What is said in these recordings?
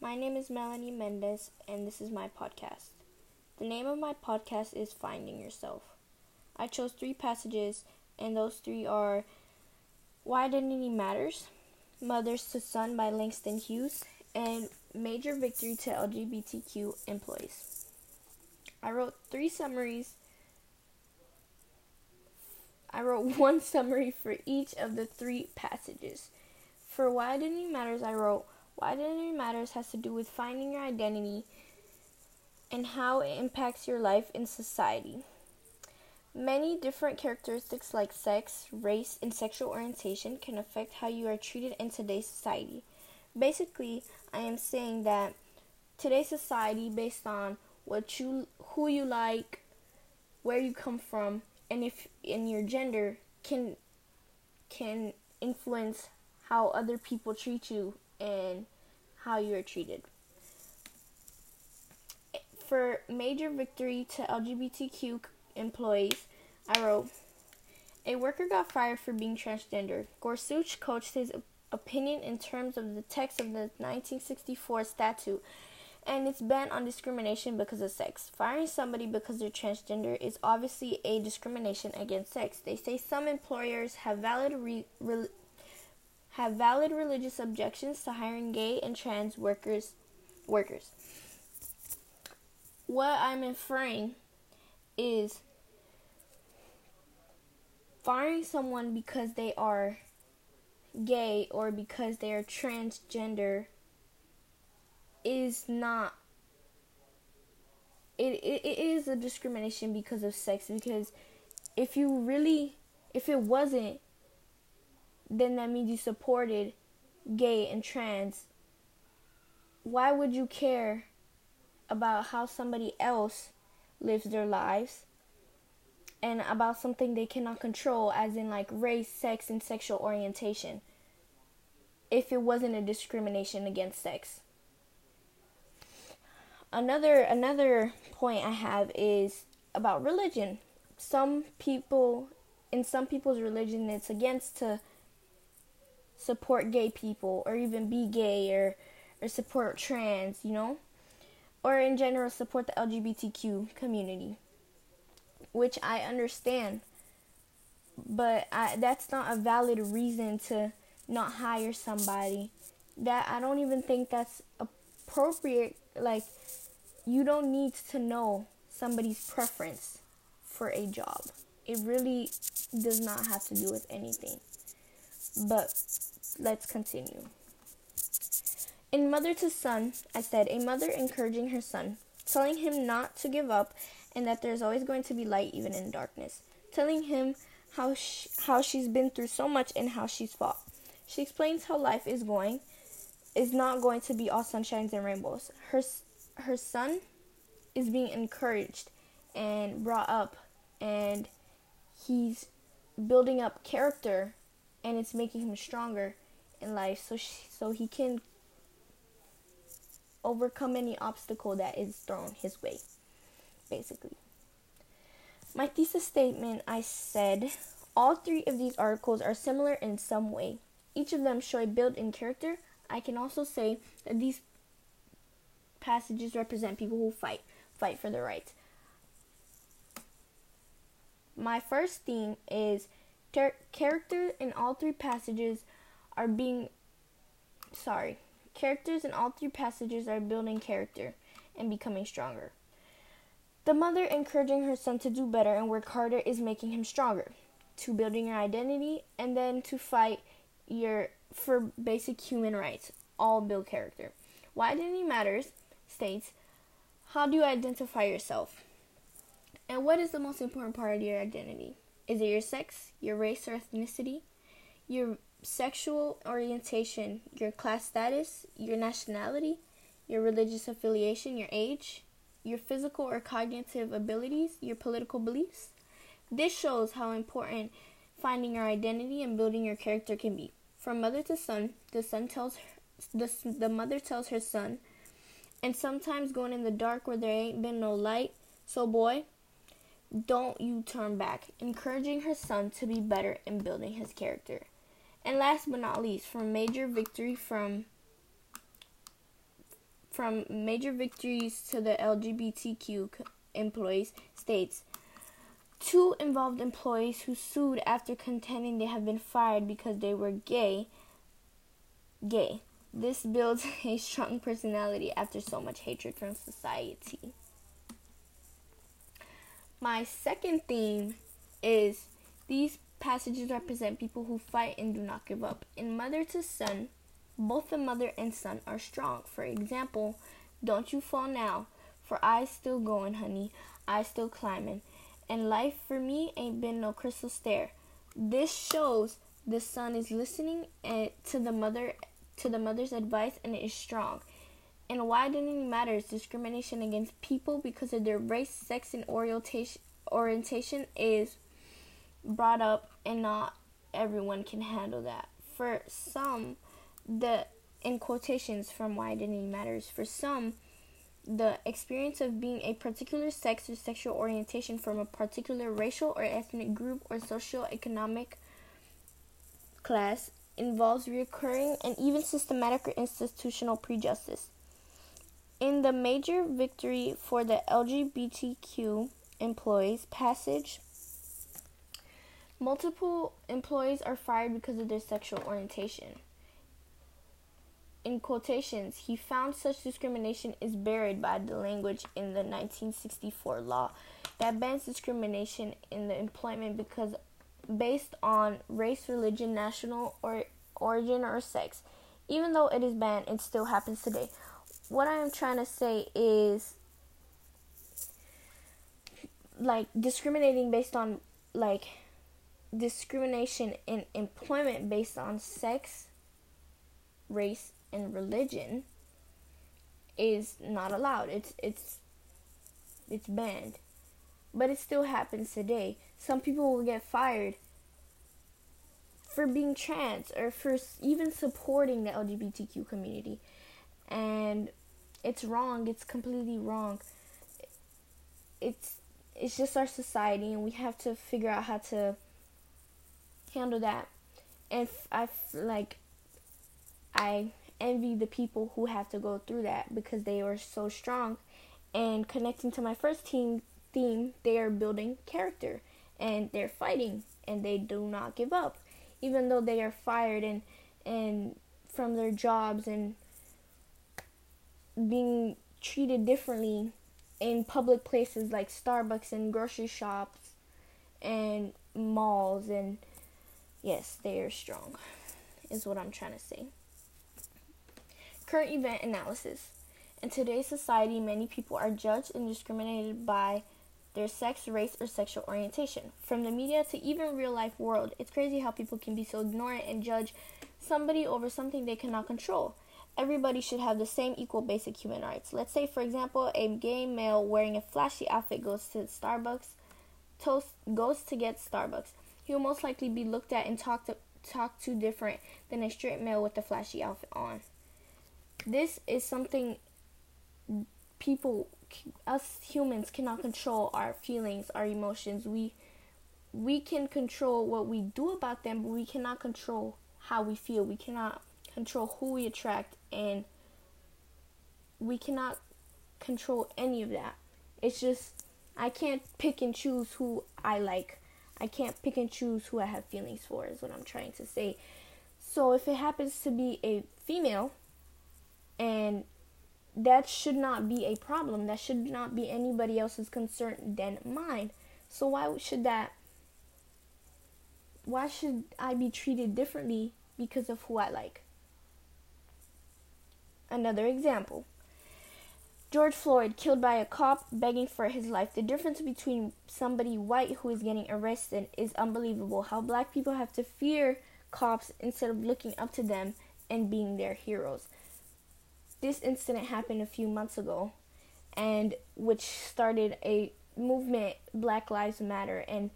My name is Melanie Mendez, and this is my podcast. The name of my podcast is Finding Yourself. I chose three passages, and those three are Why Identity Matters, Mothers to Son by Langston Hughes, and Major Victory to LGBTQ Employees. I wrote three summaries. I wrote one summary for each of the three passages. For Why Identity Matters, I wrote Why Identity Matters has to do with finding your identity and how it impacts your life in society. Many different characteristics like sex, race, and sexual orientation can affect how you are treated in today's society. Basically, I am saying that today's society based on what you who you like, where you come from, and if in your gender can can influence how other people treat you and how you are treated. For major victory to LGBTQ employees, I wrote, A worker got fired for being transgender. Gorsuch coached his opinion in terms of the text of the 1964 statute and its ban on discrimination because of sex. Firing somebody because they're transgender is obviously a discrimination against sex. They say some employers have valid re- re- have valid religious objections to hiring gay and trans workers workers. What I'm inferring is firing someone because they are gay or because they are transgender is not it, it, it is a discrimination because of sex because if you really if it wasn't then that means you supported gay and trans why would you care about how somebody else lives their lives and about something they cannot control as in like race sex and sexual orientation if it wasn't a discrimination against sex another another point I have is about religion. Some people in some people's religion it's against to support gay people or even be gay or or support trans, you know? Or in general support the LGBTQ community. Which I understand. But I, that's not a valid reason to not hire somebody. That I don't even think that's appropriate like you don't need to know somebody's preference for a job. It really does not have to do with anything. But let's continue. In Mother to Son, I said, a mother encouraging her son, telling him not to give up and that there's always going to be light even in darkness, telling him how, she, how she's been through so much and how she's fought. She explains how life is going, is not going to be all sunshines and rainbows. Her her son is being encouraged and brought up and he's building up character and it's making him stronger in life so so he can overcome any obstacle that is thrown his way basically. My thesis statement i said all three of these articles are similar in some way. Each of them show a built-in character. I can also say that these passages represent people who fight, fight for their rights. My first theme is ter- character in all three passages are being sorry. Characters in all three passages are building character and becoming stronger. The mother encouraging her son to do better and work harder is making him stronger. To building your identity and then to fight your for basic human rights all build character. Why identity matters states, How do you identify yourself? And what is the most important part of your identity? Is it your sex, your race or ethnicity, your sexual orientation, your class status, your nationality, your religious affiliation, your age, your physical or cognitive abilities, your political beliefs? This shows how important finding your identity and building your character can be. From mother to son, the son tells her, the, the mother tells her son and sometimes going in the dark where there ain't been no light. So, boy, don't you turn back, encouraging her son to be better in building his character. And last but not least, from major victory from from major victories to the LGBTQ employees states two involved employees who sued after contending they have been fired because they were gay. Gay. This builds a strong personality after so much hatred from society. My second theme is these passages represent people who fight and do not give up. In Mother to Son, both the mother and son are strong. For example, don't you fall now, for I still going, honey. I still climbing. And life for me ain't been no crystal stair. This shows the son is listening eh, to the mother to the mother's advice and is strong. And widening matters discrimination against people because of their race, sex, and orientation orientation is brought up, and not everyone can handle that. For some, the in quotations from why identity matters. For some, the experience of being a particular sex or sexual orientation from a particular racial or ethnic group or socio-economic class involves recurring and even systematic or institutional prejudice. In the major victory for the LGBTQ employees passage, multiple employees are fired because of their sexual orientation in quotations, he found such discrimination is buried by the language in the 1964 law that bans discrimination in the employment because based on race, religion, national or origin or sex. Even though it is banned, it still happens today. What I am trying to say is like discriminating based on like discrimination in employment based on sex, race, and religion is not allowed. It's it's it's banned. But it still happens today. Some people will get fired for being trans or for even supporting the LGBTQ community. And it's wrong. It's completely wrong. It's it's just our society and we have to figure out how to handle that. And I like I envy the people who have to go through that because they are so strong. And connecting to my first team theme, they are building character and they're fighting and they do not give up, even though they are fired and and from their jobs and being treated differently in public places like Starbucks and grocery shops and malls and yes, they are strong. Is what I'm trying to say. Current event analysis. In today's society, many people are judged and discriminated by their sex, race, or sexual orientation. From the media to even real life world, it's crazy how people can be so ignorant and judge somebody over something they cannot control. Everybody should have the same equal basic human rights. Let's say, for example, a gay male wearing a flashy outfit goes to Starbucks, toast, goes to get Starbucks. He will most likely be looked at and talked to, talked to different than a straight male with a flashy outfit on. This is something people us humans cannot control our feelings our emotions. We we can control what we do about them but we cannot control how we feel. We cannot control who we attract and we cannot control any of that. It's just i can't pick and choose who i like i can't pick and choose who i have feelings for is what i'm trying to say so if it happens to be a female and that should not be a problem. That should not be anybody else's concern than mine. So why should that why should I be treated differently because of who I like? Another example. George Floyd killed by a cop begging for his life. The difference between somebody white who is getting arrested is unbelievable. How black people have to fear cops instead of looking up to them and being their heroes this incident happened a few months ago and which started a movement black lives matter and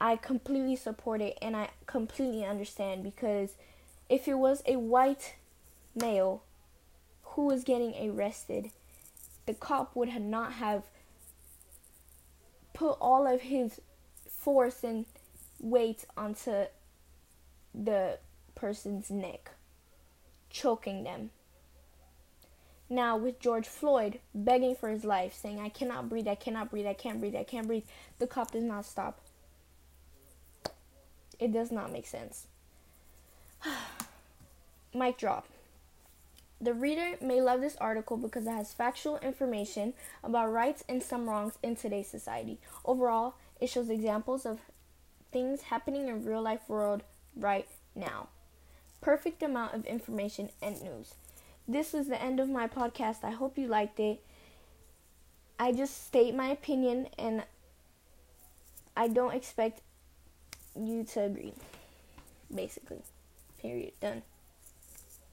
i completely support it and i completely understand because if it was a white male who was getting arrested the cop would have not have put all of his force and weight onto the person's neck choking them Now, with George Floyd begging for his life, saying, I cannot breathe, I cannot breathe, I can't breathe, I can't breathe, the cop does not stop. It does not make sense. Mic drop. The reader may love this article because it has factual information about rights and some wrongs in today's society. Overall, it shows examples of things happening in real life world right now. Perfect amount of information and news. This is the end of my podcast. I hope you liked it. I just state my opinion and I don't expect you to agree. Basically. Period. Done.